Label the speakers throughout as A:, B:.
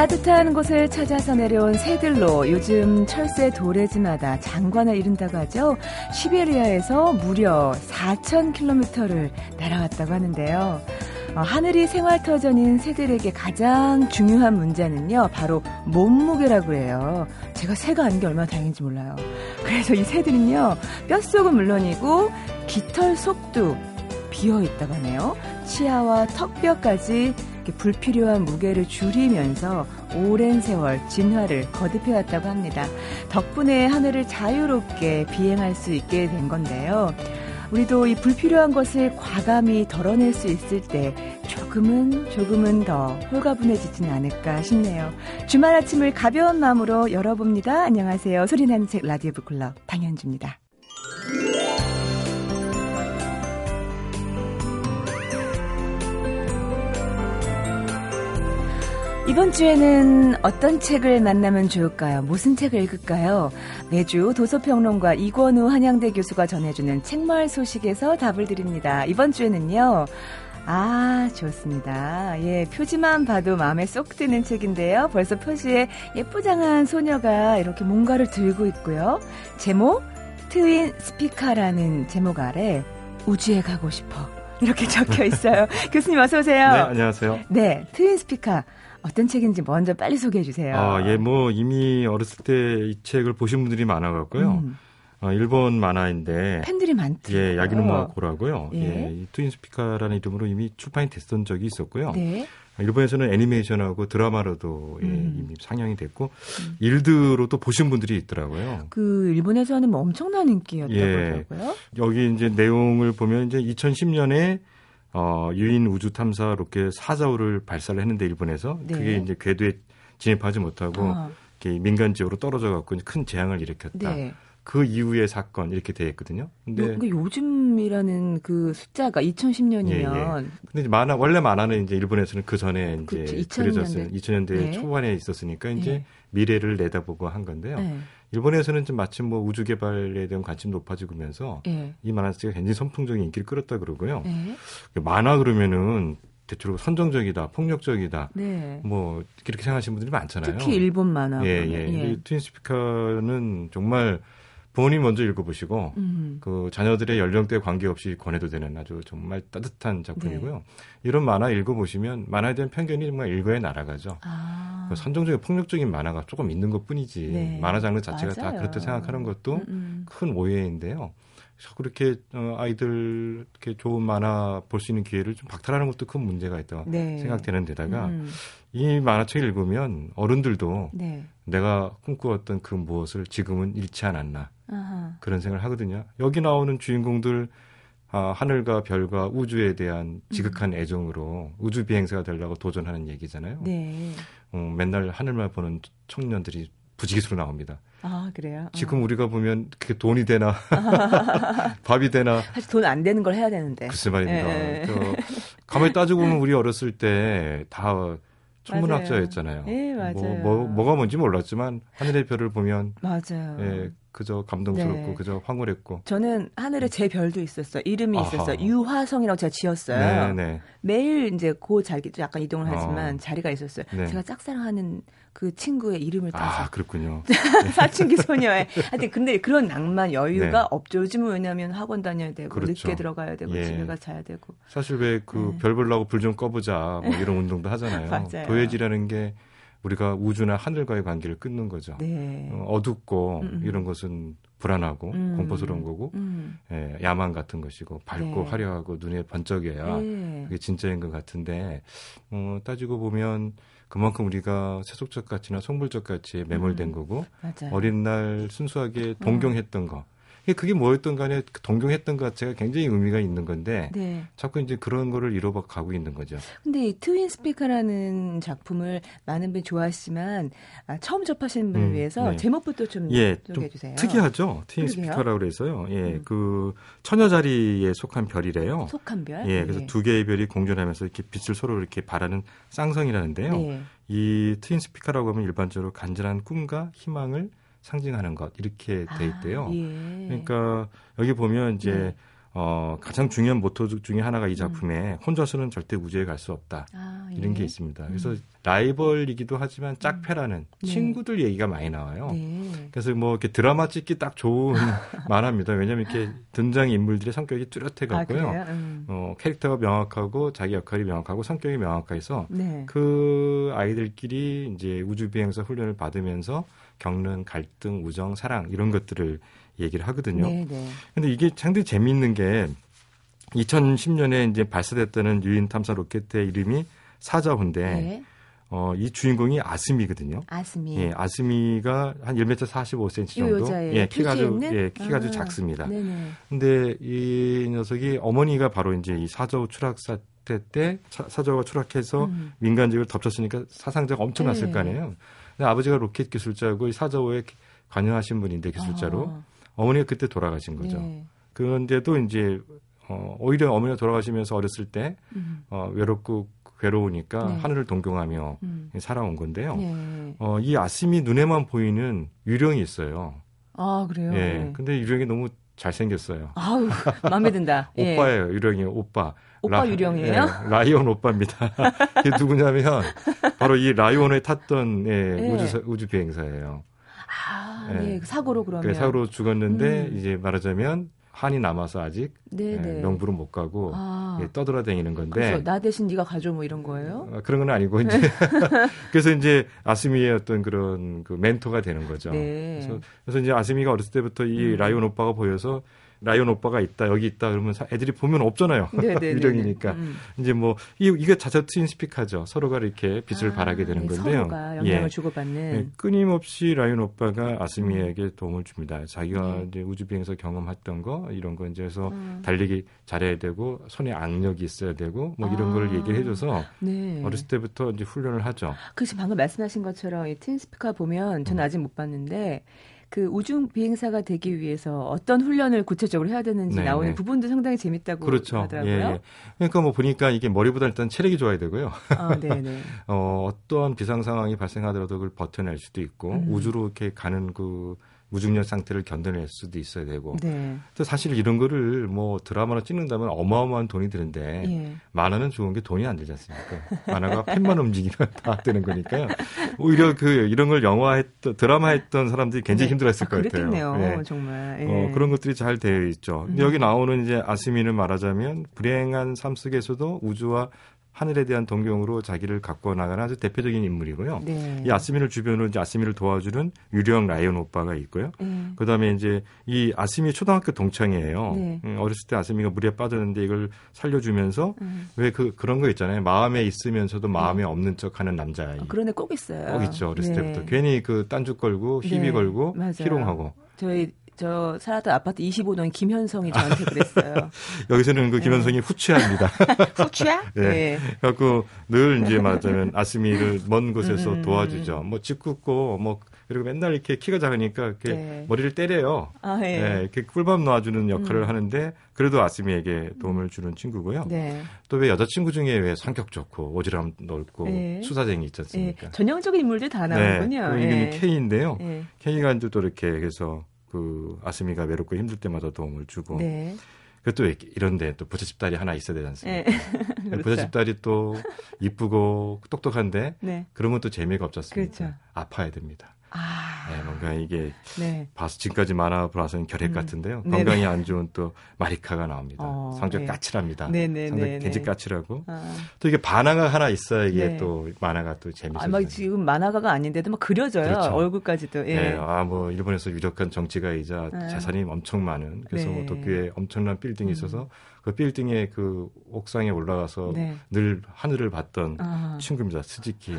A: 따뜻한 곳을 찾아서 내려온 새들로 요즘 철새 도래지마다 장관을 이룬다고 하죠. 시베리아에서 무려 4,000km를 날아왔다고 하는데요. 어, 하늘이 생활터전인 새들에게 가장 중요한 문제는요, 바로 몸무게라고 해요. 제가 새가 아닌 게 얼마나 다행인지 몰라요. 그래서 이 새들은요, 뼛속은 물론이고, 깃털 속도 비어 있다고 하네요. 치아와 턱뼈까지 불필요한 무게를 줄이면서 오랜 세월 진화를 거듭해왔다고 합니다. 덕분에 하늘을 자유롭게 비행할 수 있게 된 건데요. 우리도 이 불필요한 것을 과감히 덜어낼 수 있을 때 조금은 조금은 더 홀가분해지진 않을까 싶네요. 주말 아침을 가벼운 마음으로 열어봅니다. 안녕하세요. 소리나는 책 라디오 북클럽 방현주입니다. 이번 주에는 어떤 책을 만나면 좋을까요? 무슨 책을 읽을까요? 매주 도서평론가 이권우 한양대 교수가 전해주는 책마을 소식에서 답을 드립니다. 이번 주에는요. 아, 좋습니다. 예, 표지만 봐도 마음에 쏙 드는 책인데요. 벌써 표지에 예쁘장한 소녀가 이렇게 뭔가를 들고 있고요. 제목, 트윈 스피카라는 제목 아래 우주에 가고 싶어. 이렇게 적혀 있어요. 교수님 어서 오세요.
B: 네, 안녕하세요.
A: 네, 트윈 스피카. 어떤 책인지 먼저 빨리 소개해 주세요.
B: 아, 예, 뭐 이미 어렸을 때 이 책을 보신 분들이 많아 갖고요. 음. 어, 일본 만화인데
A: 팬들이 많죠.
B: 예, 야기노마 고라고요. 예. 예, 이 트윈 스피카라는 이름으로 이미 출판이 됐던 적이 있었고요. 네. 일본에서는 애니메이션하고 드라마로도 예, 음. 이미 상영이 됐고 음. 일드로도 보신 분들이 있더라고요.
A: 그 일본에서는 뭐 엄청난 인기였다고 예. 하더라고요.
B: 여기 이제 내용을 보면 이제 2010년에 어, 유인 우주 탐사 로켓 사자우를 발사를 했는데 일본에서 네. 그게 이제 궤도에 진입하지 못하고 아. 민간 지역으로 떨어져 갖고 큰 재앙을 일으켰다. 네. 그 이후의 사건 이렇게 돼 있거든요.
A: 근데 요, 그러니까 요즘이라는 그 숫자가 2010년이면 예, 예.
B: 근데 만화 원래 만화는 이제 일본에서는 그 전에 이제 그렇죠. 그려졌어요. 2000년대 네. 초반에 있었으니까 이제 네. 미래를 내다보고 한 건데요. 네. 일본에서는 좀 마침 뭐 우주 개발에 대한 관심 높아지면서 네. 이 만화책이 굉장히 선풍적인 인기를 끌었다 그러고요. 네. 만화 그러면은 대체로 선정적이다, 폭력적이다, 네. 뭐 이렇게 생각하시는 분들이 많잖아요.
A: 특히 일본 만화.
B: 예, 예. 예. 트윈스피커는 정말 부모님 먼저 읽어보시고 음. 그 자녀들의 연령대 관계없이 권해도 되는 아주 정말 따뜻한 작품이고요. 네. 이런 만화 읽어보시면 만화에 대한 편견이 정말 일거에 날아가죠. 아. 그 선정적인 폭력적인 만화가 조금 있는 것 뿐이지 네. 만화 장르 자체가 맞아요. 다 그렇다 생각하는 것도 음, 음. 큰 오해인데요. 그렇게 어, 아이들 이렇게 좋은 만화 볼 수 있는 기회를 좀 박탈하는 것도 큰 문제가 있다 네. 생각되는 데다가 음. 이 만화책 읽으면 어른들도 네. 내가 꿈꾸었던 그 무엇을 지금은 잃지 않았나 아하. 그런 생각을 하거든요. 여기 나오는 주인공들 아, 하늘과 별과 우주에 대한 지극한 음. 애정으로 우주 비행사가 되려고 도전하는 얘기잖아요. 네. 어, 맨날 하늘만 보는 청년들이 부지기수로 나옵니다.
A: 아, 그래요?
B: 어. 지금 우리가 보면 그게 돈이 되나, 밥이 되나.
A: 사실 돈 안 되는 걸 해야 되는데.
B: 글쎄 말입니다. 예. 저, 가만히 따지고 보면 우리 어렸을 때 다 천문학자였잖아요.
A: 예, 맞아요. 뭐,
B: 뭐, 뭐가 뭔지 몰랐지만 하늘의 별을 보면.
A: 맞아요.
B: 예, 그저 감동스럽고 네. 그저 황홀했고.
A: 저는 하늘에 제 별도 있었어요. 이름이 아하. 있었어요. 유화성이라고 제가 지었어요. 네, 네. 매일 이제 그 자리 약간 이동을 하지만 어. 자리가 있었어요. 네. 제가 짝사랑하는 그 친구의 이름을 따서.
B: 아, 그렇군요.
A: 사춘기 소녀의. 하여튼 근데 그런 낭만 여유가 네. 없죠. 요즘은 왜냐하면 학원 다녀야 되고 그렇죠. 늦게 들어가야 되고 예. 집에 가 자야 되고.
B: 사실 왜 그별 네. 보려고 불 좀 꺼보자 뭐 이런 운동도 하잖아요. 맞아요. 도예지라는 게 우리가 우주나 하늘과의 관계를 끊는 거죠. 네. 어, 어둡고 음, 음. 이런 것은 불안하고 음. 공포스러운 거고 음. 예, 야망 같은 것이고 밝고 네. 화려하고 눈에 번쩍여야 네. 그게 진짜인 것 같은데 어, 따지고 보면 그만큼 우리가 세속적 가치나 성불적 가치에 매몰된 음. 거고 맞아요. 어린 날 순수하게 동경했던 거 그게 뭐였던 간에 그 동경했던 것 자체가 굉장히 의미가 있는 건데 네. 자꾸 이제 그런 거를 이뤄가 가고 있는 거죠.
A: 근데 이 트윈 스피커라는 작품을 많은 분이 좋아하시지만 아, 처음 접하시는 분을 음, 위해서 네. 제목부터 좀 예, 소개해 주세요.
B: 특이하죠. 트윈 스피커라고 그래서요. 예, 음. 그 처녀 자리에 속한 별이래요.
A: 속한 별?
B: 예, 그래서 네. 두 개의 별이 공존하면서 이렇게 빛을 서로 이렇게 발하는 쌍성이라는데요. 네. 이 트윈 스피커라고 하면 일반적으로 간절한 꿈과 희망을 상징하는 것 이렇게 돼 아, 있대요. 아, 예. 그러니까 여기 보면 이제 네. 어, 가장 중요한 모토 중에 하나가 이 작품에 음. 혼자서는 절대 우주에 갈 수 없다. 아, 예. 이런 게 있습니다. 그래서 음. 라이벌이기도 하지만 짝패라는 음. 네. 친구들 얘기가 많이 나와요. 네. 그래서 뭐 이렇게 드라마 찍기 딱 좋은 만화입니다. 왜냐하면 이렇게 등장 인물들의 성격이 뚜렷해 갖고요. 아, 음. 어, 캐릭터가 명확하고 자기 역할이 명확하고 성격이 명확해서 네. 그 아이들끼리 이제 우주 비행사 훈련을 받으면서 겪는 갈등, 우정, 사랑 이런 것들을 얘기를 하거든요. 네, 네. 근데 이게 상당히 재미있는 게 2010년에 이제 발사됐다는 유인 탐사 로켓의 이름이 사자호인데 네. 어, 이 주인공이 아스미거든요.
A: 아스미.
B: 예, 아스미가 한 1m 45cm 정도. 예, 키가 아주 예, 키가 아주 아, 작습니다. 네네. 근데 이 녀석이 어머니가 바로 이제 이 사저우 추락 사태 때 사, 저우가 추락해서 음. 민간직을 덮쳤으니까 사상자가 엄청났을 네. 거 아니에요. 근데 아버지가 로켓 기술자고 이 사저우에 관여하신 분인데 기술자로 아. 어머니가 그때 돌아가신 거죠. 네. 그런데도 이제 어, 오히려 어머니가 돌아가시면서 어렸을 때 음. 어, 외롭고 괴로우니까 네. 하늘을 동경하며 음. 살아온 건데요. 네. 어, 이 아심이 눈에만 보이는 유령이 있어요.
A: 아 그래요?
B: 예. 근데 유령이 너무 잘생겼어요.
A: 아우 마음에 든다.
B: 예. 오빠예요, 유령이 오빠.
A: 오빠 라, 유령이에요? 예,
B: 라이온 오빠입니다. 이게 누구냐면 바로 이 라이온에 탔던 예, 예. 우주 우주 비행사예요.
A: 아, 예. 예. 사고로 그러면.
B: 사고로 죽었는데 음. 이제 말하자면 한이 남아서 아직 예, 명부를 못 가고 아. 예, 떠돌아다니는 건데.
A: 나 대신 네가 가져 뭐 이런 거예요?
B: 아, 그런 건 아니고 이제 그래서 이제 아스미의 어떤 그런 그 멘토가 되는 거죠. 네. 그래서, 그래서 이제 아스미가 어렸을 때부터 이 음. 라이온 오빠가 보여서 라이온 오빠가 있다 여기 있다 그러면 애들이 보면 없잖아요 유령이니까 음. 이제 뭐 이, 이게 자저트 인스픽하죠 서로가 이렇게 빛을 아, 발하게 되는 네, 건데요
A: 서로가 영향을 예. 주고받는 네,
B: 끊임없이 라이온 오빠가 아스미에게 음. 도움을 줍니다 자기가 네. 이제 우주 비행에서 경험했던 거 이런 거 이제 해서 음. 달리기 잘해야 되고 손에 악력이 있어야 되고 뭐 이런 아, 걸 얘기를 해줘서 네. 어렸을 때부터 이제 훈련을 하죠
A: 그래서 방금 말씀하신 것처럼 이 트윈스피카 보면 저는 음. 아직 못 봤는데 그 우주 비행사가 되기 위해서 어떤 훈련을 구체적으로 해야 되는지 네 나오는 네. 부분도 상당히 재밌다고 그렇죠. 하더라고요. 예, 예.
B: 그러니까 뭐 보니까 이게 머리보다 일단 체력이 좋아야 되고요. 아, 네네. 네. 어, 어떠한 비상 상황이 발생하더라도 그걸 버텨낼 수도 있고 음. 우주로 이렇게 가는 그 무중력 상태를 견뎌낼 수도 있어야 되고. 네. 또 사실 이런 거를 뭐 드라마로 찍는다면 어마어마한 돈이 드는데 예. 만화는 좋은 게 돈이 안 들지 않습니까? 만화가 펜만 움직이면 다 되는 거니까요. 오히려 그 이런 걸 영화 했던 드라마 했던 사람들이 굉장히 네. 힘들었을 아, 것
A: 같아요. 네. 정말.
B: 예. 어, 그런 것들이 잘 되어 있죠. 음. 여기 나오는 이제 아스미는 말하자면 불행한 삶 속에서도 우주와 하늘에 대한 동경으로 자기를 갖고 나가는 아주 대표적인 인물이고요. 네. 이 아스미를 주변으로 이제 아스미를 도와주는 유령 라이온 오빠가 있고요. 네. 그다음에 이제 이 아스미 초등학교 동창이에요. 네. 음, 어렸을 때 아스미가 물에 빠졌는데 이걸 살려주면서 음. 왜그 그런 거 있잖아요. 마음에 있으면서도 마음에 네. 없는 척하는 남자.
A: 아, 그런 애 꼭 있어요.
B: 꼭 있죠. 어렸을 네. 때부터 괜히 그 딴죽 걸고 네. 걸고 맞아요. 희롱하고.
A: 저희 저 살았던 아파트 25동 김현성이 저한테 그랬어요.
B: 여기서는 그 네. 김현성이 네. 후추야입니다.
A: 후추야?
B: 네. 네. 그래갖고 늘 이제 말하자면 아스미를 먼 곳에서 음. 도와주죠. 뭐 짓궂고 뭐 그리고 맨날 이렇게 키가 작으니까 이렇게 네. 머리를 때려요. 아, 예. 네. 이렇게 꿀밤 놔주는 역할을 음. 하는데 그래도 아스미에게 도움을 주는 친구고요. 네. 또왜 여자친구 중에 왜 성격 좋고 오지랖 넓고 네. 수사쟁이 있지 않습니까?
A: 네. 전형적인 인물들 다 나오군요.
B: 네. 이게 K인데요. K가 이제 또 이렇게 해서 그 아스미가 외롭고 힘들 때마다 도움을 주고 네. 그것도 이런데 또 부잣집 딸이 하나 있어야 되지 않습니까? 네. 그렇죠. 부잣집 딸이 또 이쁘고 똑똑한데 네. 그러면 또 재미가 없지 않습니까? 그렇죠. 아파야 됩니다. 아. 네, 뭔가 이게 네. 봐서 지금까지 만화 보라서는 결핵 음. 같은데요. 네네. 건강이 안 좋은 또 마리카가 나옵니다. 어, 성격 네. 까칠합니다. 네네네. 상당히 개지 까칠하고 아. 또 이게 만화가 하나 있어야 이게 네. 또 만화가 또 재밌어요. 아,
A: 막 지금 만화가가 아닌데도 막 그려져요. 그렇죠. 얼굴까지도. 예.
B: 네, 아뭐 일본에서 유력한 정치가이자 아. 재산이 엄청 많은 그래서 네. 뭐 도쿄에 엄청난 빌딩이 음. 있어서 그 빌딩의 그 옥상에 올라가서 네. 늘 하늘을 봤던 아. 친구입니다. 스즈키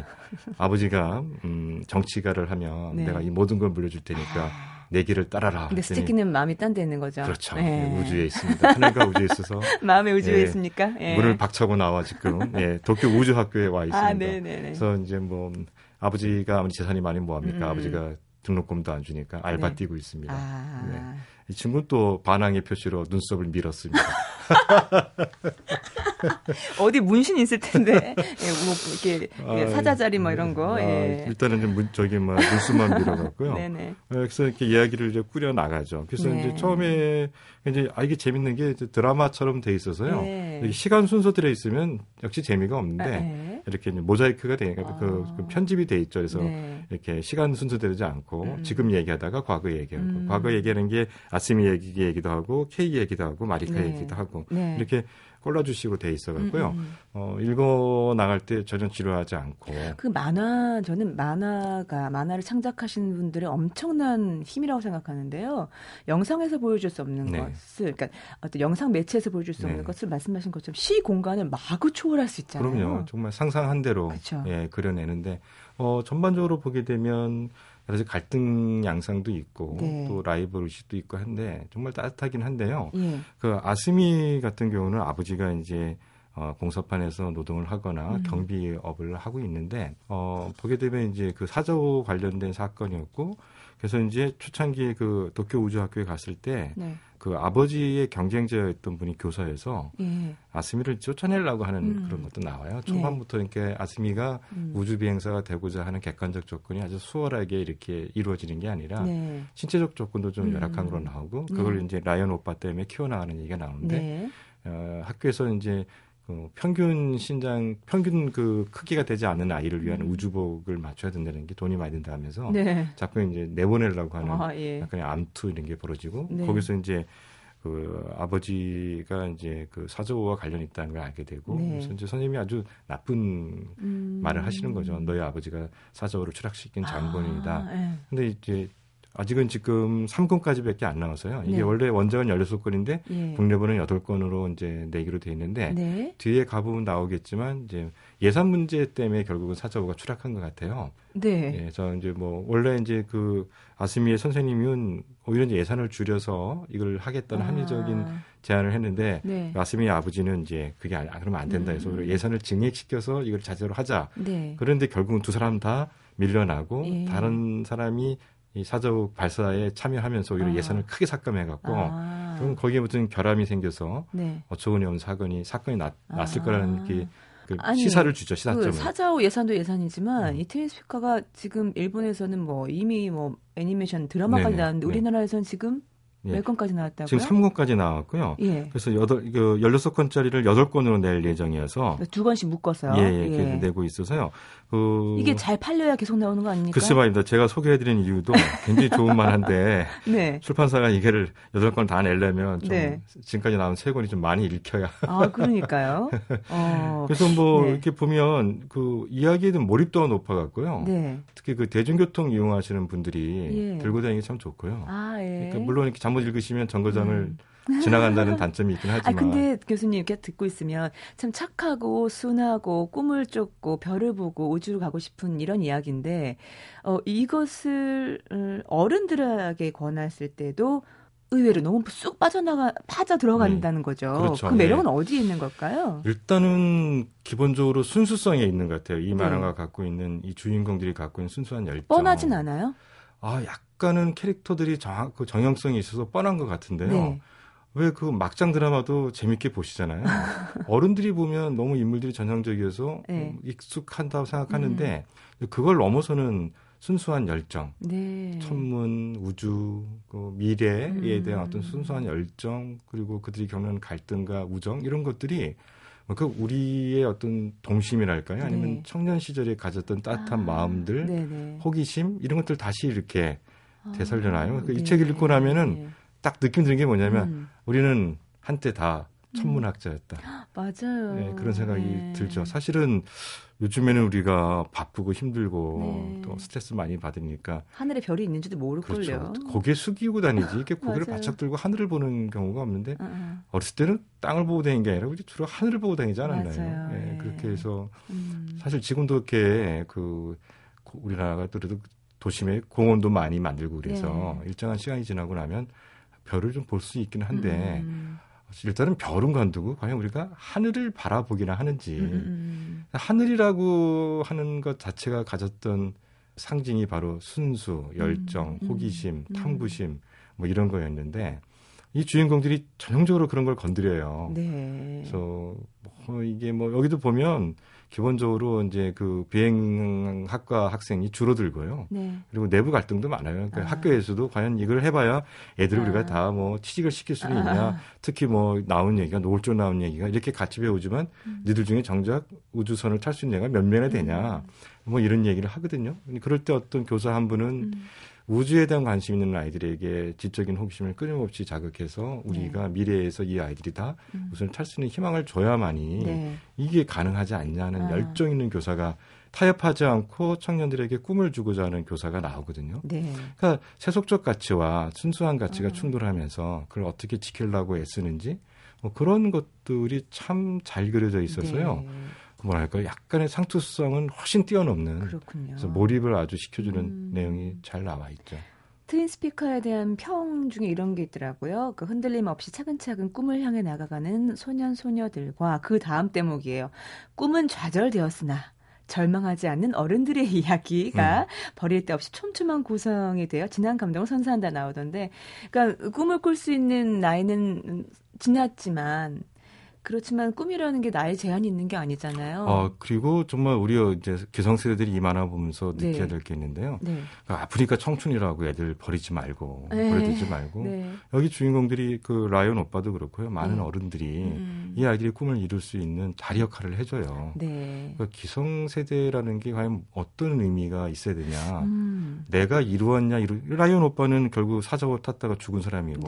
B: 아버지가 음, 정치가를 하면 네. 내가 이 모든 걸 물려줄 테니까 아. 내 길을 따라라.
A: 근데 스즈키는 마음이 딴 데 있는 거죠.
B: 그렇죠. 네. 우주에 있습니다. 하늘과 우주에 있어서
A: 마음의 우주에 예, 있습니까?
B: 예. 문을 박차고 나와 지금 예, 도쿄 우주학교에 와 아, 있습니다. 아, 그래서 이제 뭐 아버지가 아무리 재산이 많이 뭐합니까? 음. 아버지가 등록금도 안 주니까 알바 네. 뛰고 있습니다. 아. 네. 이 친구는 또 반항의 표시로 눈썹을 밀었습니다.
A: 어디 문신 있을 텐데 예, 뭐 이렇게 아, 사자 자리 뭐 이런 거. 아, 예.
B: 일단은 좀 문, 저기 뭐 뉴스만 밀어갖고요. 네네. 어, 그래서 이렇게 이야기를 이제 꾸려 나가죠. 그래서 네. 이제 처음에 이제 아 이게 재밌는 게 드라마처럼 돼 있어서요. 네. 시간 순서 들어 있으면 역시 재미가 없는데 아, 네. 이렇게 모자이크가 되니까 그, 그, 아. 그, 편집이 돼 있죠. 그래서 네. 이렇게 시간 순서되지 않고 음. 지금 얘기하다가 과거 얘기하고 음. 과거 얘기하는 게 아스미 얘기 얘기도 하고 케이 얘기도 하고 마리카 네. 얘기도 하고 네. 이렇게 골라주시고 돼 있어갖고요. 음, 음, 음. 어, 읽어 나갈 때 전혀 지루하지 않고.
A: 그 만화 저는 만화가 만화를 창작하신 분들의 엄청난 힘이라고 생각하는데요. 영상에서 보여줄 수 없는 네. 것을, 그러니까 어떤 영상 매체에서 보여줄 수 없는 네. 것을 말씀하신 것처럼 시 공간을 마구 초월할 수 있잖아요.
B: 그럼요. 정말 상상한 대로 그쵸. 예, 그려내는데 어, 전반적으로 보게 되면 그래서 갈등 양상도 있고 네. 또 라이벌 의식도 있고 한데 정말 따뜻하긴 한데요. 예. 그 아스미 같은 경우는 아버지가 이제 어, 공사판에서 노동을 하거나 음. 경비업을 하고 있는데 어, 보게 되면 이제 그 사저 관련된 사건이었고 그래서 이제 초창기에 그 도쿄 우주학교에 갔을 때 네. 그 아버지의 경쟁자였던 분이 교사여서 예. 아스미를 쫓아내려고 하는 음. 그런 것도 나와요. 초반부터 네. 이렇게 아스미가 음. 우주 비행사가 되고자 하는 객관적 조건이 아주 수월하게 이렇게 이루어지는 게 아니라 네. 신체적 조건도 좀 음. 열악한 걸로 나오고 그걸 네. 이제 라이언 오빠 때문에 키워나가는 얘기가 나오는데 네. 어, 학교에서 이제 그 평균 신장 평균 그 크기가 되지 않는 아이를 위한 음. 우주복을 맞춰야 된다는 게 돈이 많이 든다 하면서 네. 자꾸 이제 내보내려고 하는 아, 예. 약간의 암투 이런 게 벌어지고 네. 거기서 이제 그 아버지가 이제 그 사저와 관련이 있다는 걸 알게 되고 네. 그래서 이제 선생님이 아주 나쁜 음. 말을 하시는 거죠. 너희 아버지가 사저를 추락시킨 장본인이다. 아, 네. 근데 이제 아직은 지금 3권까지밖에 안 나와서요. 이게 네. 원래 원작은 16권인데 예. 국내본은 8권으로 이제 내기로 돼 있는데 네. 뒤에 가보면 나오겠지만 이제 예산 문제 때문에 결국은 사자오가 추락한 것 같아요. 네. 예, 저 이제 뭐 원래 이제 그 아스미의 선생님은 오히려 이제 예산을 줄여서 이걸 하겠다는 아. 합리적인 제안을 했는데 네. 아스미의 아버지는 이제 그게 안, 그러면 안 된다 해서 음. 예산을 증액시켜서 이걸 자제로 하자. 네. 그런데 결국은 두 사람 다 밀려나고 예. 다른 사람이 이 사적 발사에 참여하면서 오히려 아. 예산을 크게 삭감해갖고 아. 그럼 거기에 무슨 결함이 생겨서 네. 어처구니 없는 사건이 사건이 났, 났을 아. 거라는 게. 그 아니, 시사를 주죠 시사점을. 그
A: 사자오 예산도 예산이지만 음. 이 트윈 스피커가 지금 일본에서는 뭐 이미 뭐 애니메이션 드라마까지 나왔는데 우리나라에서는 지금 예. 몇 건까지 나왔다고요?
B: 지금 3권까지 나왔고요. 예. 그래서 여덟 그 16권짜리를 8권으로 낼 예정이어서
A: 두 권씩 묶어서요.
B: 예, 예, 예. 내고 있어서요. 그
A: 이게 잘 팔려야 계속 나오는 거 아닙니까?
B: 글쎄 말입니다. 제가 소개해 드린 이유도 굉장히 좋은 만한데 네. 출판사가 이게를 8권 다 내려면 좀 네. 지금까지 나온 3권이 좀 많이 읽혀야.
A: 아, 그러니까요. 어.
B: 그래서 뭐 네. 이렇게 보면 그 이야기에 대한 몰입도가 높아 갖고요. 네. 특히 그 대중교통 이용하시는 분들이 예. 들고 다니기 참 좋고요. 아, 예. 그러니까 물론 이렇게 잘못 읽으시면 정거장을 음. 지나간다는 단점이 있긴 하지만.
A: 아, 근데 교수님 이렇게 듣고 있으면 참 착하고 순하고 꿈을 쫓고 별을 보고 우주로 가고 싶은 이런 이야기인데, 어, 이것을 음, 어른들에게 권했을 때도 의외로 너무 쑥 빠져나가 빠져 들어간다는 음, 거죠. 그렇죠. 그 매력은 네. 어디에 있는 걸까요?
B: 일단은 기본적으로 순수성에 있는 것 같아요. 이 만화가 네. 갖고 있는 이 주인공들이 갖고 있는 순수한 열정.
A: 뻔하진 않아요?
B: 아, 약간은 캐릭터들이 정, 그 정형성이 있어서 뻔한 것 같은데요. 네. 왜 그 막장 드라마도 재밌게 보시잖아요. 어른들이 보면 너무 인물들이 전형적이어서 네. 익숙한다고 생각하는데 음. 그걸 넘어서는 순수한 열정, 네. 천문, 우주, 그 미래에 음. 대한 어떤 순수한 열정 그리고 그들이 겪는 갈등과 우정 이런 것들이 그 우리의 어떤 동심이랄까요? 아니면 네. 청년 시절에 가졌던 따뜻한 아, 마음들, 네네. 호기심 이런 것들 다시 이렇게 아, 되살려놔요. 그 네. 이책 읽고 나면은 네. 딱 느낌 드는 게 뭐냐면 음. 우리는 한때 다 천문학자였다. 음.
A: 맞아요.
B: 네, 그런 생각이 네. 들죠. 사실은 요즘에는 우리가 바쁘고 힘들고 네. 또 스트레스 많이 받으니까
A: 하늘에 별이 있는지도 모를걸요. 그렇죠.
B: 고개 숙이고 다니지 이렇게 고개를 바짝 들고 하늘을 보는 경우가 없는데 uh-uh. 어렸을 때는 땅을 보고 다니는 게 아니라 우리 주로 하늘을 보고 다니지 않았나요? 네, 네. 그렇게 해서 음. 사실 지금도 이렇게 그 우리나라가 그래도 도심에 공원도 많이 만들고 그래서 네. 일정한 시간이 지나고 나면 별을 좀 볼 수 있기는 한데 음. 일단은 별은 관두고 과연 우리가 하늘을 바라보기나 하는지 음. 음, 음. 하늘이라고 하는 것 자체가 가졌던 상징이 바로 순수, 열정, 음. 호기심, 탐구심 뭐 이런 거였는데 이 주인공들이 전형적으로 그런 걸 건드려요.
A: 네.
B: 그래서 뭐 이게 뭐 여기도 보면 기본적으로 이제 그 비행학과 학생이 줄어들고요. 네. 그리고 내부 갈등도 많아요. 그러니까 아. 학교에서도 과연 이걸 해봐야 애들을 아. 우리가 다 뭐 취직을 시킬 수는 아. 있냐. 특히 뭐 나온 얘기가 노을조 나온 얘기가 이렇게 같이 배우지만 음. 니들 중에 정작 우주선을 탈 수 있는 애가 몇 명이나 되냐. 음. 뭐 이런 얘기를 하거든요. 그럴 때 어떤 교사 한 분은 음. 우주에 대한 관심 있는 아이들에게 지적인 호기심을 끊임없이 자극해서 우리가 네. 미래에서 이 아이들이 다 음. 우선 탈수 있는 희망을 줘야만이 네. 이게 가능하지 않냐는 아. 열정 있는 교사가 타협하지 않고 청년들에게 꿈을 주고자 하는 교사가 나오거든요. 네. 그러니까 세속적 가치와 순수한 가치가 아. 충돌하면서 그걸 어떻게 지키려고 애쓰는지 뭐 그런 것들이 참 잘 그려져 있어서요. 네. 뭐랄까 약간의 상투성은 훨씬 뛰어넘는 그렇군요. 그래서 몰입을 아주 시켜주는 음. 내용이 잘 나와 있죠.
A: 트윈 스피커에 대한 평 중에 이런 게 있더라고요. 그 흔들림 없이 차근차근 꿈을 향해 나가가는 소년 소녀들과 그 다음 대목이에요. 꿈은 좌절되었으나 절망하지 않는 어른들의 이야기가 음. 버릴 데 없이 촘촘한 구성이 되어 진한 감동을 선사한다 나오던데, 그러니까 꿈을 꿀 수 있는 나이는 지났지만 그렇지만 꿈이라는 게 나의 제한이 있는 게 아니잖아요.
B: 어, 그리고 정말 우리 이제 기성 세대들이 이 만화 보면서 네. 느껴야 될 게 있는데요. 네. 그러니까 아프니까 청춘이라고 애들 버리지 말고 네. 버려두지 말고 네. 여기 주인공들이 그 라이언 오빠도 그렇고요. 많은 네. 어른들이 음. 이 아이들이 꿈을 이룰 수 있는 다리 역할을 해줘요. 네. 그러니까 기성 세대라는 게 과연 어떤 의미가 있어야 되냐. 음. 내가 이루었냐 이루 라이언 오빠는 결국 사자고 탔다가 죽은 사람이고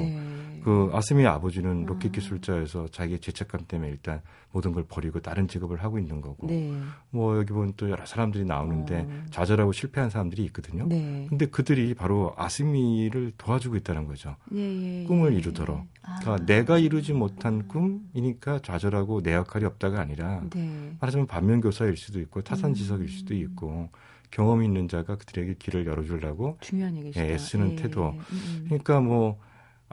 B: 그 아스미의 아버지는 로켓 음. 기술자여서 자기의 죄책감 때문에 일단 모든 걸 버리고 다른 직업을 하고 있는 거고 네. 뭐 여기 보면 또 여러 사람들이 나오는데 어. 좌절하고 실패한 사람들이 있거든요. 네. 근데 그들이 바로 아스미를 도와주고 있다는 거죠. 예, 예, 꿈을 예. 이루도록. 아. 그러니까 내가 이루지 못한 꿈이니까 좌절하고 내 역할이 없다가 아니라 네. 말하자면 반면교사일 수도 있고 타산지석일 수도 음. 있고 경험 있는 자가 그들에게 길을 열어주려고
A: 중요한 얘기죠.
B: 예, 애쓰는 예. 태도. 음, 음. 그러니까 뭐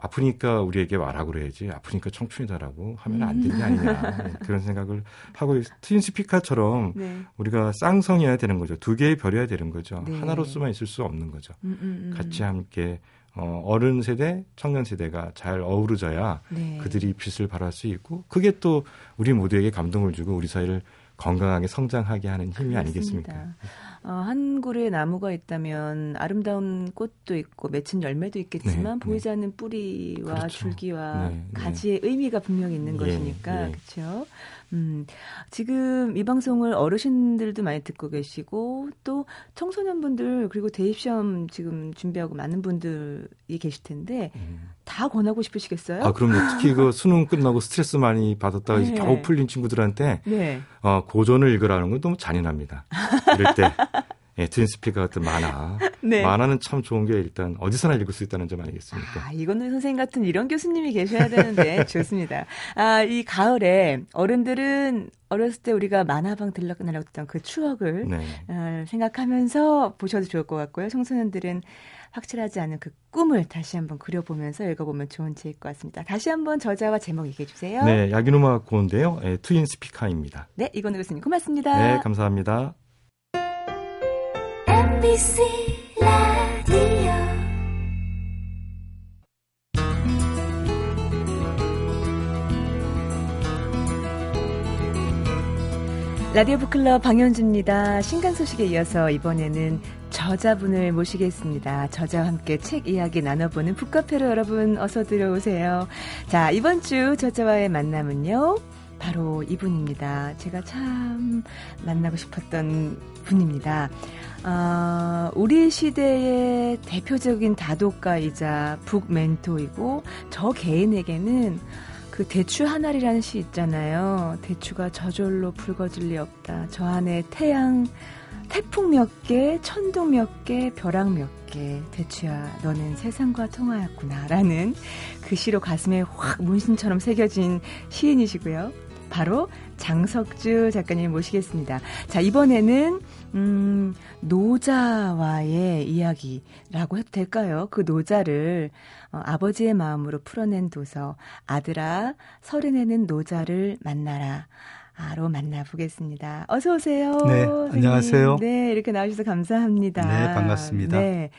B: 아프니까 우리에게 말하고 그래야지 아프니까 청춘이다라고 하면 안 되는 게 아니냐 네, 그런 생각을 하고 트윈 스피카처럼 네. 우리가 쌍성이어야 되는 거죠 두 개의 별이어야 되는 거죠 네. 하나로서만 있을 수 없는 거죠 음, 음, 음. 같이 함께 어, 어른 세대 청년 세대가 잘 어우러져야 네. 그들이 빛을 발할 수 있고 그게 또 우리 모두에게 감동을 주고 우리 사회를 건강하게 성장하게 하는 힘이 그렇습니다. 아니겠습니까?
A: 어, 한 그루의 나무가 있다면 아름다운 꽃도 있고 맺힌 열매도 있겠지만 네, 보이지 네. 않는 뿌리와 그렇죠. 줄기와 네, 네. 가지의 의미가 분명히 있는 예, 것이니까 예. 그렇죠. 음, 지금 이 방송을 어르신들도 많이 듣고 계시고 또 청소년분들 그리고 대입시험 지금 준비하고 많은 분들이 계실 텐데 음. 다 권하고 싶으시겠어요?
B: 아, 그럼요. 특히 그 수능 끝나고 스트레스 많이 받았다가 네. 겨우 풀린 친구들한테 네. 어, 고전을 읽으라는 건 너무 잔인합니다. 이럴 때 예, 트윈스피커 같은 만화. 네. 만화는 참 좋은 게 일단 어디서나 읽을 수 있다는 점 아니겠습니까?
A: 아, 이건우 선생님 같은 이런 교수님이 계셔야 되는데 좋습니다. 아, 이 가을에 어른들은 어렸을 때 우리가 만화방 들락날락 했던 그 추억을 네. 어, 생각하면서 보셔도 좋을 것 같고요. 청소년들은 확실하지 않은 그 꿈을 다시 한번 그려보면서 읽어보면 좋은 책일 것 같습니다. 다시 한번 저자와 제목 얘기해 주세요.
B: 네, 야기노마 고인데요. 예, 트윈 스피카입니다.
A: 네, 이건우 교수님 고맙습니다.
B: 네, 감사합니다. MBC 라디오
A: 라디오 북클럽 방현주입니다. 신간 소식에 이어서 이번에는 저자분을 모시겠습니다. 저자와 함께 책 이야기 나눠보는 북카페로 여러분 어서 들어오세요. 자, 이번 주 저자와의 만남은요. 바로 이분입니다. 제가 참 만나고 싶었던 분입니다. 어, 우리 시대의 대표적인 다독가이자 북 멘토이고 저 개인에게는 그 대추 하나리라는 시 있잖아요. 대추가 저절로 붉어질 리 없다. 저 안에 태양, 태풍 몇 개, 천둥 몇 개, 벼락 몇 개. 대추야, 너는 세상과 통하였구나. 라는 그 시로 가슴에 확 문신처럼 새겨진 시인이시고요. 바로 장석주 작가님 모시겠습니다. 자, 이번에는, 음, 노자와의 이야기라고 해도 될까요? 그 노자를 어, 아버지의 마음으로 풀어낸 도서, 아들아, 서른에는 노자를 만나라. 아로 만나보겠습니다. 어서 오세요.
C: 네, 선생님. 안녕하세요.
A: 네, 이렇게 나오셔서 감사합니다.
C: 네, 반갑습니다. 네,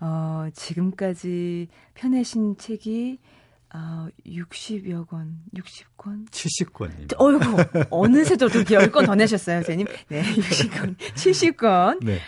A: 어, 지금까지 펴내신 책이 아, 60여 권, 60권?
B: 70권입니다.
A: 어이구, 어느새 또 10권 더 내셨어요, 선생님. 네, 60권, 70권. 네.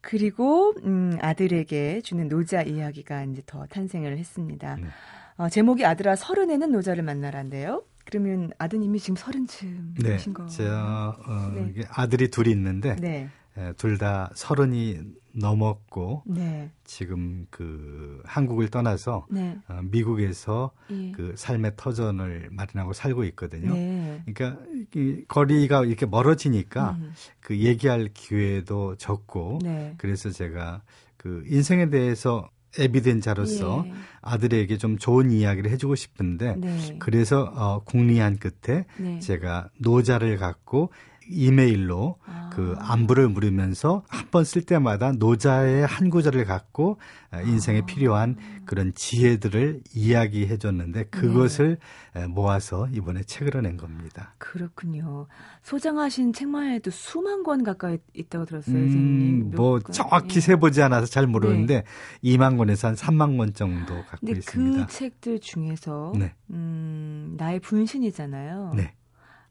A: 그리고, 음, 아들에게 주는 노자 이야기가 이제 더 탄생을 했습니다. 네. 어, 제목이 아들아 서른에는 노자를 만나라인데요. 그러면 아드님이 지금 서른쯤이신
C: 네,
A: 거.
C: 제가 어, 네. 아들이 둘이 있는데 네. 둘 다 서른이 넘었고 네. 지금 그 한국을 떠나서 네. 어, 미국에서 예. 그 삶의 터전을 마련하고 살고 있거든요. 네. 그러니까 이 거리가 이렇게 멀어지니까 음. 그 얘기할 기회도 적고 네. 그래서 제가 그 인생에 대해서 에비덴자로서 예. 아들에게 좀 좋은 이야기를 해주고 싶은데 네. 그래서 어, 궁리한 끝에 네. 제가 노자를 갖고 이메일로 아. 그 안부를 물으면서 한 번 쓸 때마다 노자의 한 구절을 갖고 어, 인생에 아. 필요한 그런 지혜들을 이야기해 줬는데 그것을 네. 모아서 이번에 책으로 낸 겁니다.
A: 그렇군요. 소장하신 책만 해도 수만 권 가까이 있다고 들었어요, 음, 선생님.
C: 뭐 권? 정확히 예. 세보지 않아서 잘 모르는데 네. 2만 권에서 한 3만 권 정도 갖고 근데 있습니다.
A: 그 책들 중에서 네. 음, 나의 분신이잖아요. 네.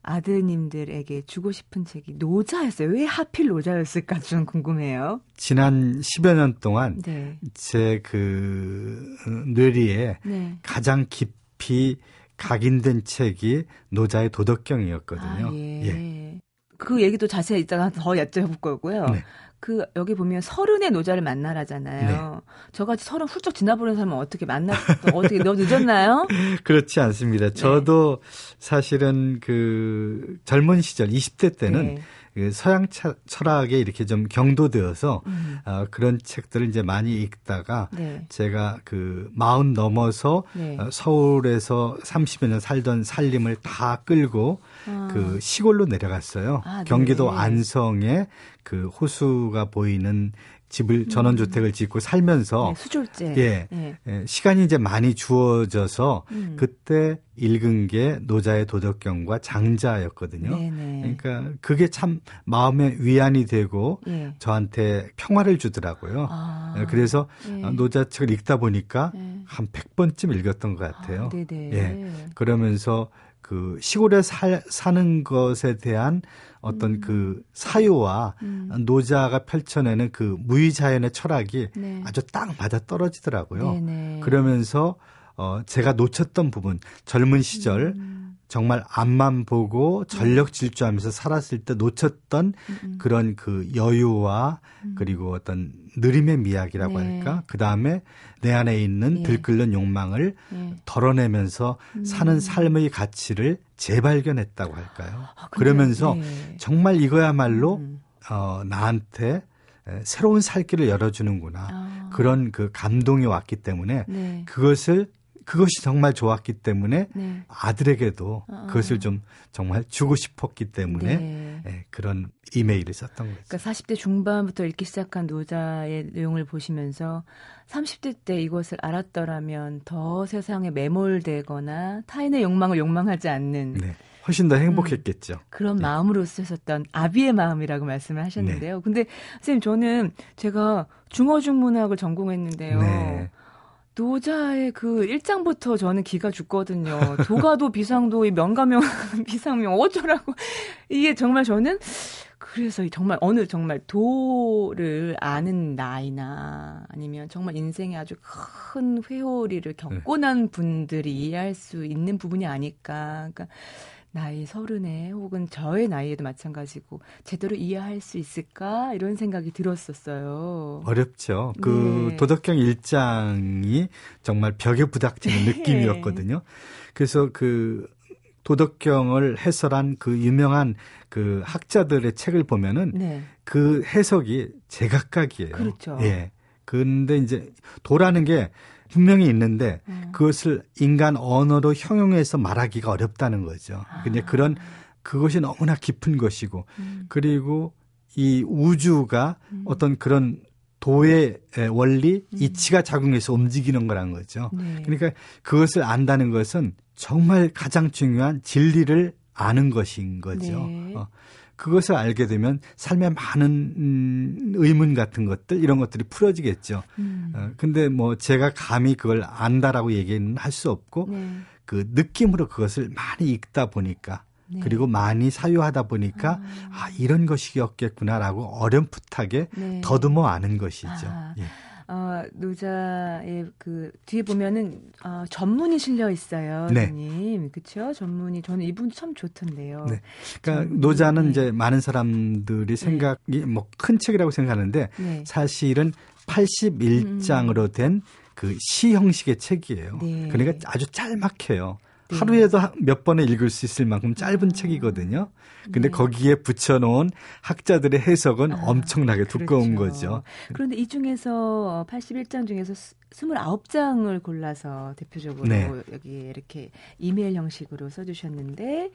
A: 아드님들에게 주고 싶은 책이 노자였어요. 왜 하필 노자였을까 좀 궁금해요.
C: 지난 10여 년 동안 네. 제그 뇌리에 네. 가장 깊이 각인된 책이 노자의 도덕경이었거든요. 아, 예. 예.
A: 그 얘기도 자세히 이따가 더 여쭤볼 거고요. 네. 그 여기 보면 서른의 노자를 만나라잖아요. 네. 저같이 서른 훌쩍 지나버린 사람은 어떻게 만나 어떻게 너무 늦었나요?
C: 그렇지 않습니다. 저도 네. 사실은 그 젊은 시절 20대 때는 네. 그 서양 철학에 이렇게 좀 경도되어서 음. 어, 그런 책들을 이제 많이 읽다가 네. 제가 그 마흔 넘어서 네. 어, 서울에서 30여 년 살던 살림을 다 끌고 아. 그 시골로 내려갔어요. 아, 네. 경기도 안성에 그 호수가 보이는 집을 음. 전원 주택을 짓고 살면서
A: 네, 수졸제
C: 예, 네. 예, 시간이 이제 많이 주어져서 음. 그때 읽은 게 노자의 도덕경과 장자였거든요. 네네. 네. 그러니까 그게 참 마음의 위안이 되고 예. 저한테 평화를 주더라고요. 아. 예, 그래서 예. 노자 책을 읽다 보니까 예. 한 100번쯤 읽었던 것 같아요. 아, 예. 그러면서 그 시골에 살, 사는 것에 대한 어떤 음. 그 사유와 음. 노자가 펼쳐내는 그 무의자연의 철학이 네. 아주 딱 맞아 떨어지더라고요. 네네. 그러면서 어 제가 놓쳤던 부분 젊은 시절 음. 정말 앞만 보고 전력 질주하면서 살았을 때 놓쳤던 음, 음. 그런 그 여유와 음. 그리고 어떤 느림의 미학이라고 네. 할까? 그 다음에 내 안에 있는 예. 들끓는 욕망을 예. 덜어내면서 음. 사는 삶의 가치를 재발견했다고 할까요? 아, 그러면서 네. 정말 이거야말로 음. 어, 나한테 새로운 살 길을 열어주는구나. 아. 그런 그 감동이 왔기 때문에 네. 그것을 그것이 정말 좋았기 때문에 네. 아들에게도 어. 그것을 좀 정말 주고 싶었기 때문에 네. 예, 그런 이메일을 썼던 거죠.
A: 그러니까 40대 중반부터 읽기 시작한 노자의 내용을 보시면서 30대 때 이것을 알았더라면 더 세상에 매몰되거나 타인의 욕망을 욕망하지 않는 네.
C: 훨씬 더 행복했겠죠. 음,
A: 그런 네. 마음으로 쓰셨던 아비의 마음이라고 말씀을 하셨는데요. 네. 근데 선생님 저는 제가 중어중 문학을 전공했는데요. 네. 노자의 그 일장부터 저는 기가 죽거든요. 도가도 비상도 명가명 비상명 어쩌라고 이게 정말 저는 그래서 정말 어느 정말 도를 아는 나이나 아니면 정말 인생에 아주 큰 회오리를 겪고 난 분들이 이해할 수 있는 부분이 아닐까. 그러니까 나이 서른에 혹은 저의 나이에도 마찬가지고 제대로 이해할 수 있을까 이런 생각이 들었었어요.
C: 어렵죠. 그 네. 도덕경 일장이 정말 벽에 부닥치는 네. 느낌이었거든요. 그래서 그 도덕경을 해설한 그 유명한 그 학자들의 책을 보면은 네. 그 해석이 제각각이에요.
A: 그렇죠.
C: 예. 근데 이제 도라는 게 분명히 있는데 음. 그것을 인간 언어로 형용해서 말하기가 어렵다는 거죠. 아. 근데 그런 그것이 너무나 깊은 것이고 음. 그리고 이 우주가 음. 어떤 그런 도의 원리 음. 이치가 작용해서 움직이는 거란 거죠. 네. 그러니까 그것을 안다는 것은 정말 가장 중요한 진리를 아는 것인 거죠. 네. 어. 그것을 알게 되면 삶의 많은 음, 의문 같은 것들 이런 것들이 풀어지겠죠. 음. 어, 근데 뭐 제가 감히 그걸 안다라고 얘기는 할 수 없고 네. 그 느낌으로 그것을 많이 읽다 보니까 네. 그리고 많이 사유하다 보니까 아, 아 이런 것이었겠구나라고 어렴풋하게 네. 더듬어 아는 것이죠. 아. 예.
A: 어, 노자의 그 뒤에 보면은 어, 전문이 실려 있어요, 네. 님 그렇죠? 전문이 저는 이분 참 좋던데요. 네.
C: 그러니까 전문이. 노자는 네. 이제 많은 사람들이 네. 생각이 뭐큰 책이라고 생각하는데 네. 사실은 81장으로 된 그 시 형식의 책이에요. 네. 그러니까 아주 짤막해요. 네. 하루에도 몇 번에 읽을 수 있을 만큼 짧은 아. 책이거든요. 근데 네. 거기에 붙여놓은 학자들의 해석은 아, 엄청나게 두꺼운 그렇죠. 거죠.
A: 그런데 이 중에서 81장 중에서 29장을 골라서 대표적으로 네. 여기 이렇게 이메일 형식으로 써주셨는데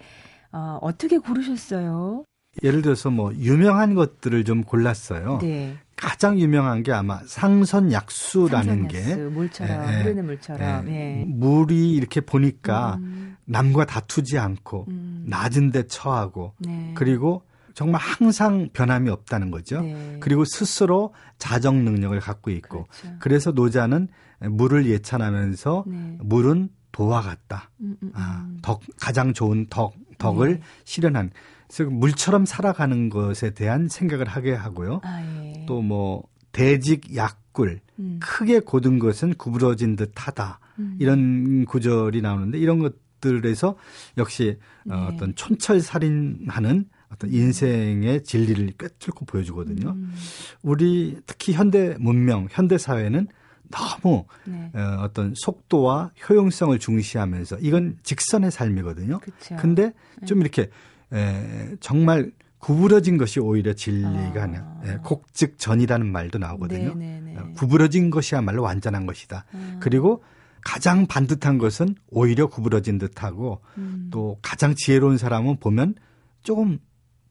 A: 어, 어떻게 고르셨어요?
C: 예를 들어서 뭐 유명한 것들을 좀 골랐어요. 네. 가장 유명한 게 아마 상선약수라는 게
A: 물처럼 예, 예, 흐르는 물처럼 예.
C: 물이 이렇게 보니까 음. 남과 다투지 않고 음. 낮은데 처하고 네. 그리고 정말 항상 변함이 없다는 거죠. 네. 그리고 스스로 자정 능력을 갖고 있고 그렇죠. 그래서 노자는 물을 예찬하면서 네. 물은 도와 같다. 음, 음, 아, 음. 덕 가장 좋은 덕 덕을 네. 실현한 그래서 물처럼 살아가는 것에 대한 생각을 하게 하고요. 아, 예. 또뭐 대직 약굴 음. 크게 고든 것은 구부러진 듯하다 음. 이런 구절이 나오는데 이런 것들에서 역시 어, 네. 어떤 촌철살인하는 어떤 인생의 진리를 꿰뚫고 보여주거든요. 음. 우리 특히 현대 문명, 현대 사회는 너무 네. 어, 어떤 속도와 효용성을 중시하면서 이건 직선의 삶이거든요. 그쵸. 근데 좀 네. 이렇게 에, 정말 구부러진 것이 오히려 진리가 아. 예, 곡즉 전이라는 말도 나오거든요. 네네네. 네, 네. 어, 구부러진 것이야말로 완전한 것이다. 아. 그리고 가장 반듯한 것은 오히려 구부러진 듯하고 음. 또 가장 지혜로운 사람은 보면 조금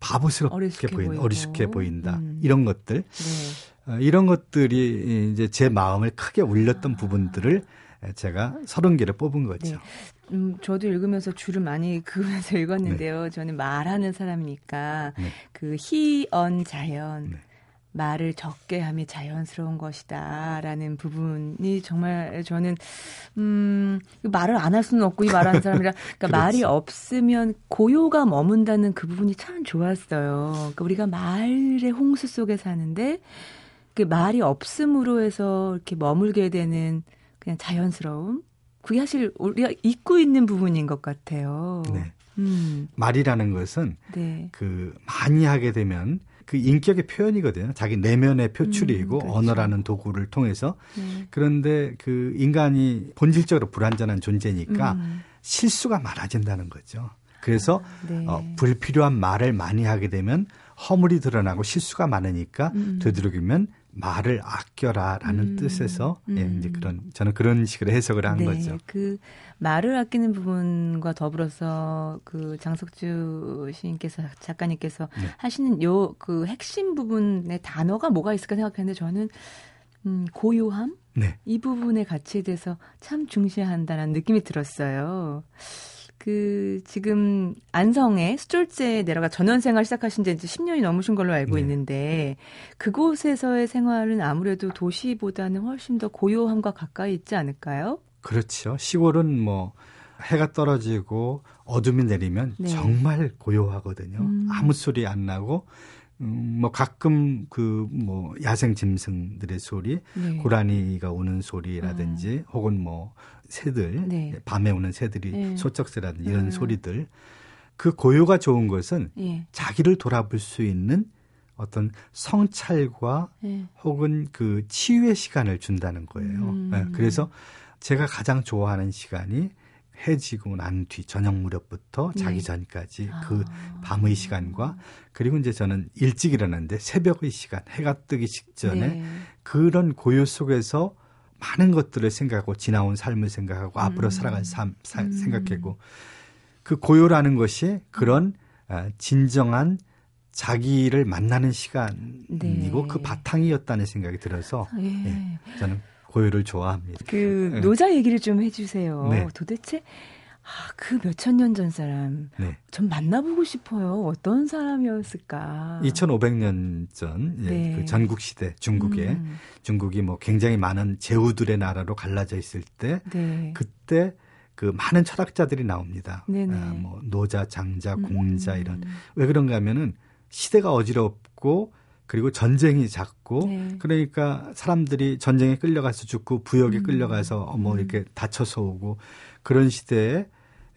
C: 바보스럽게 보인 어리숙해 보인다. 음. 이런 것들. 네. 어, 이런 것들이 이제 제 마음을 크게 울렸던 아. 부분들을 제가 서른 개를 뽑은 거죠. 네.
A: 음, 저도 읽으면서 줄을 많이 그으면서 읽었는데요. 네. 저는 말하는 사람이니까 네. 그 희언 자연 네. 말을 적게 함이 자연스러운 것이다라는 부분이 정말 저는 음 말을 안 할 수는 없고 이 말하는 사람이라 그러니까 말이 없으면 고요가 머문다는 그 부분이 참 좋았어요. 그러니까 우리가 말의 홍수 속에 사는데 그 말이 없음으로 해서 이렇게 머물게 되는 그냥 자연스러움 그게 사실 우리가 잊고 있는 부분인 것 같아요. 네.
C: 음. 말이라는 것은 네. 그 많이 하게 되면 그 인격의 표현이거든요. 자기 내면의 표출이고 음, 그렇죠. 언어라는 도구를 통해서 네. 그런데 그 인간이 본질적으로 불완전한 존재니까 음. 실수가 많아진다는 거죠. 그래서 아, 네. 어, 불필요한 말을 많이 하게 되면 허물이 드러나고 실수가 많으니까 음. 되도록이면 말을 아껴라라는 음, 뜻에서 음. 예, 이제 음. 그런 저는 그런 식으로 해석을 한
A: 네,
C: 거죠.
A: 그 말을 아끼는 부분과 더불어서 그 장석주 시인께서 작가님께서 네. 하시는 요 그 핵심 부분의 단어가 뭐가 있을까 생각했는데 저는 음, 고요함 네. 이 부분의 가치에 대해서 참 중시한다는 느낌이 들었어요. 그 지금 안성에 수졸제 내려가 전원 생활 시작하신 지 이제 10년이 넘으신 걸로 알고 네. 있는데 그곳에서의 생활은 아무래도 도시보다는 훨씬 더 고요함과 가까이 있지 않을까요?
C: 그렇죠. 시골은 뭐 해가 떨어지고 어둠이 내리면 네. 정말 고요하거든요. 음. 아무 소리 안 나고 음, 뭐 가끔 그 뭐 야생 짐승들의 소리, 네. 고라니가 우는 소리라든지 아. 혹은 뭐 새들 네. 밤에 우는 새들이 네. 소쩍새라든지 이런 음. 소리들 그 고요가 좋은 것은 예. 자기를 돌아볼 수 있는 어떤 성찰과 예. 혹은 그 치유의 시간을 준다는 거예요. 음. 네. 그래서 제가 가장 좋아하는 시간이 해지고 난 뒤 저녁 무렵부터 자기 네. 전까지 아. 그 밤의 시간과 그리고 이제 저는 일찍 일어났는데 새벽의 시간 해가 뜨기 직전에 네. 그런 고요 속에서 많은 것들을 생각하고 지나온 삶을 생각하고 음. 앞으로 살아갈 삶 사, 음. 생각하고 그 고요라는 것이 그런 어, 진정한 자기를 만나는 시간이고 네. 그 바탕이었다는 생각이 들어서 예. 예, 저는 고요를 좋아합니다.
A: 그 네. 노자 얘기를 좀 해주세요. 네. 도대체 아, 그 몇천 년 전 사람. 네. 전 만나보고 싶어요. 어떤 사람이었을까?
C: 2500년 전, 예, 네. 그 전국 시대 중국에, 음. 중국이 뭐 굉장히 많은 제후들의 나라로 갈라져 있을 때, 네. 그때 그 많은 철학자들이 나옵니다. 네네. 아, 뭐 노자, 장자, 음, 공자 음. 이런. 왜 그런가 하면은 시대가 어지럽고 그리고 전쟁이 잦고 네. 그러니까 사람들이 전쟁에 끌려가서 죽고 부역에 음. 끌려가서 뭐 이렇게 다쳐서 오고 그런 시대에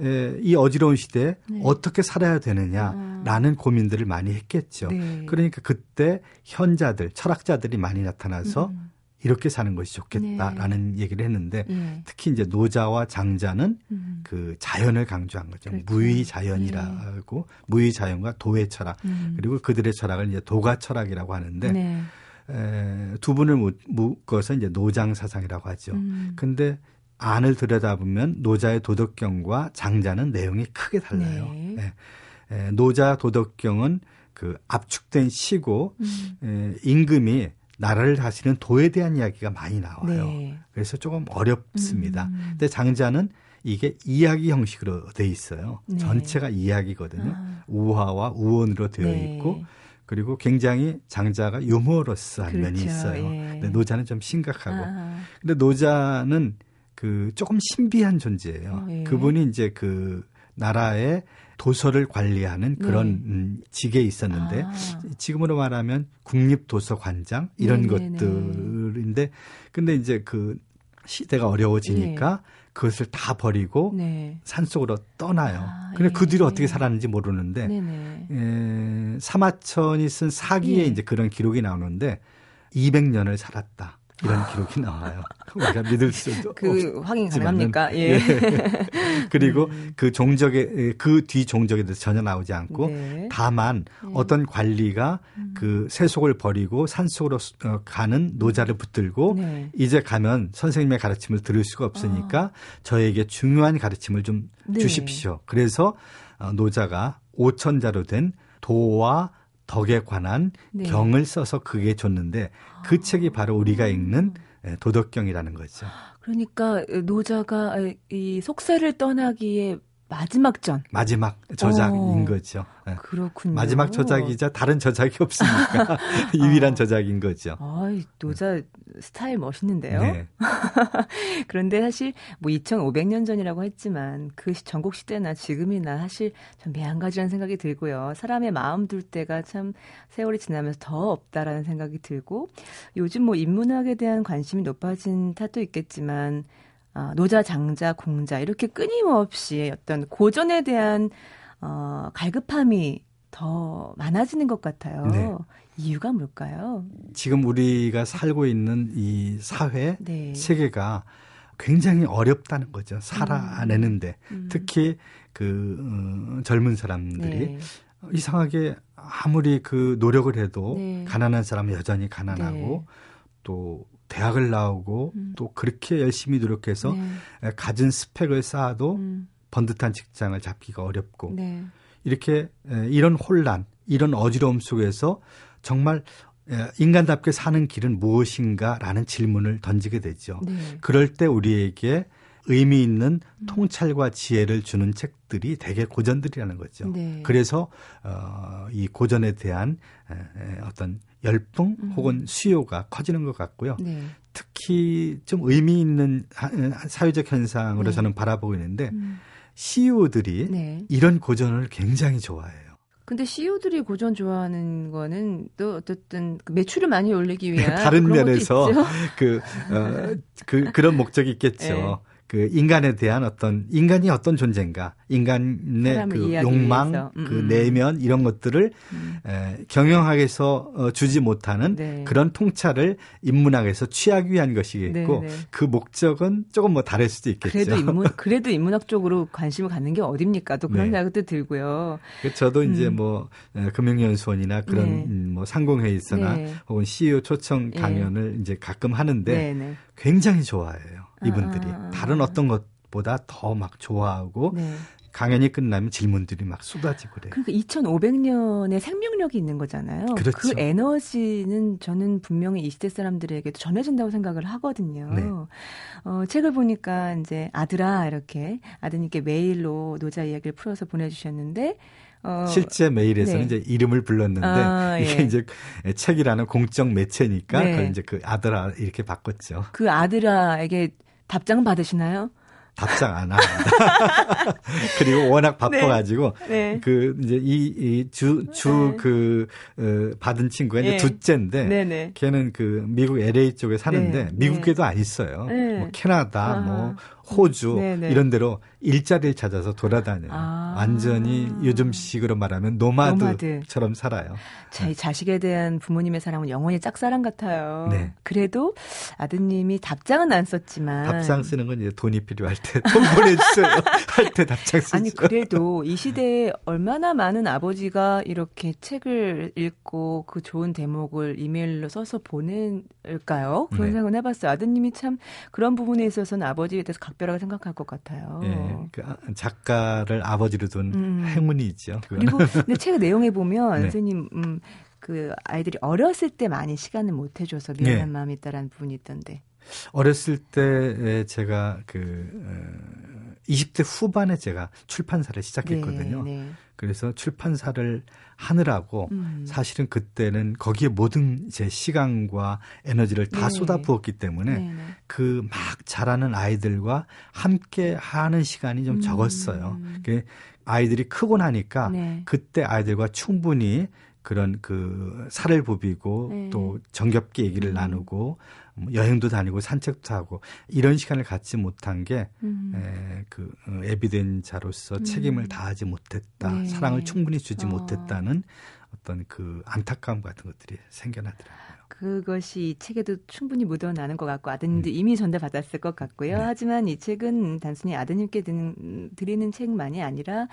C: 에, 이 어지러운 시대에 네. 어떻게 살아야 되느냐라는 아. 고민들을 많이 했겠죠. 네. 그러니까 그때 현자들, 철학자들이 많이 나타나서 음. 이렇게 사는 것이 좋겠다라는 네. 얘기를 했는데 네. 특히 이제 노자와 장자는 음. 그 자연을 강조한 거죠. 그렇죠. 무의 자연이라고 네. 무의 자연과 도의 철학 음. 그리고 그들의 철학을 이제 도가 철학이라고 하는데 네. 에, 두 분을 묶어서 이제 노장 사상이라고 하죠. 음. 근데 안을 들여다보면 노자의 도덕경과 장자는 내용이 크게 달라요. 네. 에, 에, 노자 도덕경은 그 압축된 시고 음. 에, 임금이 나라를 다스리는 도에 대한 이야기가 많이 나와요. 네. 그래서 조금 어렵습니다. 음. 근데 장자는 이게 이야기 형식으로 돼 있어요. 네. 전체가 이야기거든요. 아. 우화와 우원으로 되어 네. 있고 그리고 굉장히 장자가 유머러스한 그렇죠. 면이 있어요. 예. 근데 노자는 좀 심각하고. 아. 근데 노자는 그 조금 신비한 존재예요. 예. 그분이 이제 그 나라의 도서를 관리하는 그런 네. 음, 직에 있었는데 아. 지금으로 말하면 국립도서관장 이런 네네네. 것들인데 근데 이제 그 시대가 어려워지니까 네. 그것을 다 버리고 네. 산속으로 떠나요. 아, 근데 그 예. 그 뒤로 어떻게 살았는지 모르는데 에, 사마천이 쓴 사기에 예. 이제 그런 기록이 나오는데 200년을 살았다. 이런 기록이 나와요. 우리가 믿을 수도
A: 그 확인 가능합니까? 예. 예.
C: 그리고 음. 그 종적의 그뒤 종적에 대해서 전혀 나오지 않고 네. 다만 네. 어떤 관리가 음. 그 세속을 버리고 산속으로 어, 가는 노자를 붙들고 네. 이제 가면 선생님의 가르침을 들을 수가 없으니까 아. 저에게 중요한 가르침을 좀 네. 주십시오. 그래서 어, 노자가 오천자로 된 도와 덕에 관한 네. 경을 써서 그게 줬는데 그 아. 책이 바로 우리가 읽는 예, 도덕경이라는 거죠.
A: 그러니까 노자가 이 속세를 떠나기에 마지막 전.
C: 마지막 저작인 어, 거죠.
A: 네. 그렇군요.
C: 마지막 저작이자 다른 저작이 없으니까 유일한 아. 저작인 거죠.
A: 아, 노자 스타일 멋있는데요. 네. 그런데 사실 뭐 2,500년 전이라고 했지만 그 전국 시대나 지금이나 사실 좀 매한가지라는 생각이 들고요. 사람의 마음 둘 때가 참 세월이 지나면서 더 없다라는 생각이 들고 요즘 뭐 인문학에 대한 관심이 높아진 탓도 있겠지만 어, 노자, 장자, 공자 이렇게 끊임없이 어떤 고전에 대한 어, 갈급함이 더 많아지는 것 같아요. 네. 이유가 뭘까요?
C: 지금 우리가 살고 있는 이 사회 네. 세계가 굉장히 어렵다는 거죠. 살아내는데 음. 음. 특히 그 어, 젊은 사람들이 네. 이상하게 아무리 그 노력을 해도 네. 가난한 사람은 여전히 가난하고 네. 또 대학을 나오고 음. 또 그렇게 열심히 노력해서 네. 가진 스펙을 쌓아도 음. 번듯한 직장을 잡기가 어렵고 네. 이렇게 이런 혼란, 이런 어지러움 속에서 정말 인간답게 사는 길은 무엇인가라는 질문을 던지게 되죠. 네. 그럴 때 우리에게 의미 있는 음. 통찰과 지혜를 주는 책들이 대개 고전들이라는 거죠. 네. 그래서 어, 이 고전에 대한 에, 어떤 열풍 음. 혹은 수요가 커지는 것 같고요. 네. 특히 좀 의미 있는 사회적 현상으로 네. 저는 바라보고 있는데 음. CEO들이 네. 이런 고전을 굉장히 좋아해요.
A: 근데 CEO들이 고전 좋아하는 거는 또 어쨌든 그 매출을 많이 올리기 위한
C: 다른 면에서 그, 어, 그 그런 목적이 있겠죠. 네. 그 인간에 대한 어떤 인간이 어떤 존재인가, 인간의 그 욕망, 그 음, 그 내면 이런 것들을 음. 에, 경영학에서 어, 주지 못하는 네. 그런 통찰을 인문학에서 취하기 위한 것이겠고 네, 네. 그 목적은 조금 뭐 다를 수도 있겠죠.
A: 그래도 인문 그래도 인문학 쪽으로 관심을 갖는 게 어딥니까? 또 그런 네. 생각도 들고요.
C: 그 저도 이제 음. 뭐 금융연수원이나 그런 네. 음, 뭐 상공회의서나 네. 혹은 CEO 초청 강연을 이제 가끔 하는데 굉장히 좋아해요. 이분들이 아. 다른 어떤 것보다 더 막 좋아하고 네. 강연이 끝나면 질문들이 막 쏟아지고 그래요.
A: 그러니까 2,500년의 생명력이 있는 거잖아요.
C: 그렇죠.
A: 그 에너지는 저는 분명히 이 시대 사람들에게도 전해진다고 생각을 하거든요. 네. 어, 책을 보니까 이제 아들아 이렇게 아드님께 메일로 노자 이야기를 풀어서 보내주셨는데
C: 어, 실제 메일에서는 네. 이제 이름을 불렀는데 아, 이게 예. 이제 책이라는 공적 매체니까 네. 그걸 이제 그 아들아 이렇게 바꿨죠.
A: 그 아들아에게 답장 받으시나요?
C: 답장 안 합니다. 그리고 워낙 바빠가지고 네. 네. 그 이제 이주 주그 네. 어, 받은 친구가 이제 네. 둘째인데 네, 네. 걔는 그 미국 LA 쪽에 사는데 미국에도 안 있어요. 뭐 캐나다, 뭐 호주 네네. 이런 데로 일자리를 찾아서 돌아다녀요. 아. 완전히 요즘식으로 말하면 노마드처럼 노마드. 살아요.
A: 제 네. 자식에 대한 부모님의 사랑은 영원히 짝사랑 같아요. 네. 그래도 아드님이 답장은 안 썼지만
C: 답장 쓰는 건 이제 돈이 필요할 때 돈 보내주세요. 할 때 답장 쓰죠.
A: 아니 그래도 이 시대에 얼마나 많은 아버지가 이렇게 책을 읽고 그 좋은 대목을 이메일로 써서 보낼까요? 그런 네. 생각을 해봤어요. 아드님이 참 그런 부분에 있어서는 아버지에 대해서 각별하게 생각할 것 같아요. 네,
C: 그 작가를 아버지로 둔 음. 행운이죠.
A: 그리고 근데 책 내용에 보면 네. 선생님 음, 그 아이들이 어렸을 때 많이 시간을 못 해줘서 미안한 네. 마음이 있다라는 부분이 있던데.
C: 어렸을 때 제가 그 20대 어, 후반에 제가 출판사를 시작했거든요. 네, 네. 그래서 출판사를 하느라고 음. 사실은 그때는 거기에 모든 제 시간과 에너지를 다 네. 쏟아부었기 때문에 네. 그막 자라는 아이들과 함께 하는 시간이 좀 음. 적었어요. 그 아이들이 크고 나니까 네. 그때 아이들과 충분히 그런 그 살을 부비고 네. 또 정겹게 얘기를 음. 나누고 뭐 여행도 다니고 산책도 하고 이런 시간을 갖지 못한 게그 음. 에, 그 어, 에비덴자로서 음. 책임을 다하지 못했다, 네. 사랑을 충분히 주지 어. 못했다는 어떤 그 안타까움 같은 것들이 생겨나더라고요.
A: 그것이 이 책에도 충분히 묻어나는 것 같고 아드님도 음. 이미 전달받았을 것 같고요. 네. 하지만 이 책은 단순히 아드님께 드는, 드리는 책만이 아니라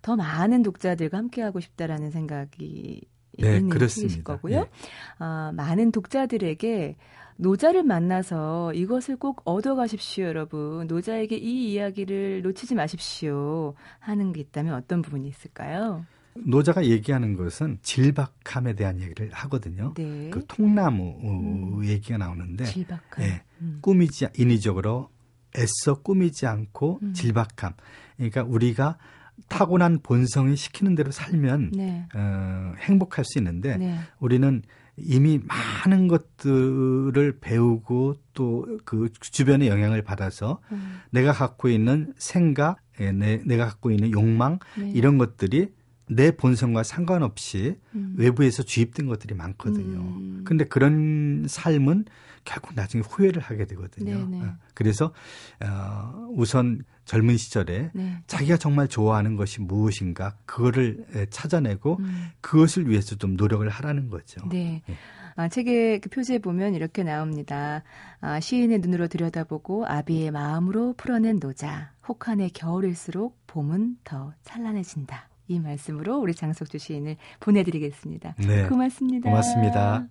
A: 더 많은 독자들과 함께하고 싶다라는 생각이 네, 있는 그렇습니다. 책이실 거고요. 네. 어, 많은 독자들에게 노자를 만나서 이것을 꼭 얻어가십시오, 여러분. 노자에게 이 이야기를 놓치지 마십시오. 하는 게 있다면 어떤 부분이 있을까요?
C: 노자가 얘기하는 것은 질박함에 대한 얘기를 하거든요. 네. 그 통나무 음. 얘기가 나오는데
A: 질박함. 네,
C: 음. 꾸미지 인위적으로 애써 꾸미지 않고 음. 질박함. 그러니까 우리가 타고난 본성이 시키는 대로 살면 네. 어, 행복할 수 있는데 네. 우리는 이미 많은 것들을 배우고 또 그 주변의 영향을 받아서 음. 내가 갖고 있는 생각, 예, 내, 내가 갖고 있는 욕망 네. 이런 것들이 내 본성과 상관없이 음. 외부에서 주입된 것들이 많거든요. 음. 근데 그런 삶은 결국 나중에 후회를 하게 되거든요. 네네. 어, 그래서 어, 우선 젊은 시절에 네. 자기가 정말 좋아하는 것이 무엇인가 그거를 찾아내고 음. 그것을 위해서 좀 노력을 하라는 거죠.
A: 네. 네. 아, 책의 그 표지에 보면 이렇게 나옵니다. 아, 시인의 눈으로 들여다보고 아비의 마음으로 풀어낸 노자. 혹한의 겨울일수록 봄은 더 찬란해진다. 이 말씀으로 우리 장석주 시인을 보내드리겠습니다. 네. 고맙습니다.
C: 고맙습니다.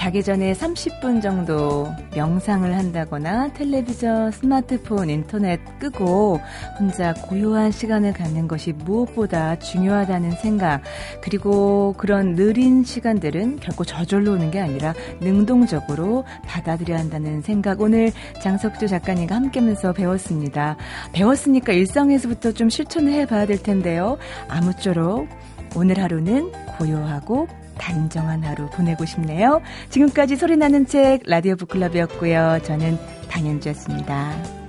A: 자기 전에 30분 정도 명상을 한다거나 텔레비전, 스마트폰, 인터넷 끄고 혼자 고요한 시간을 갖는 것이 무엇보다 중요하다는 생각, 그리고 그런 느린 시간들은 결코 저절로 오는 게 아니라 능동적으로 받아들여야 한다는 생각 오늘 장석주 작가님과 함께 하면서 배웠습니다. 배웠으니까 일상에서부터 좀 실천을 해봐야 될 텐데요. 아무쪼록 오늘 하루는 고요하고 단정한 하루 보내고 싶네요. 지금까지 소리나는 책 라디오 북클럽이었고요. 저는 당연주였습니다.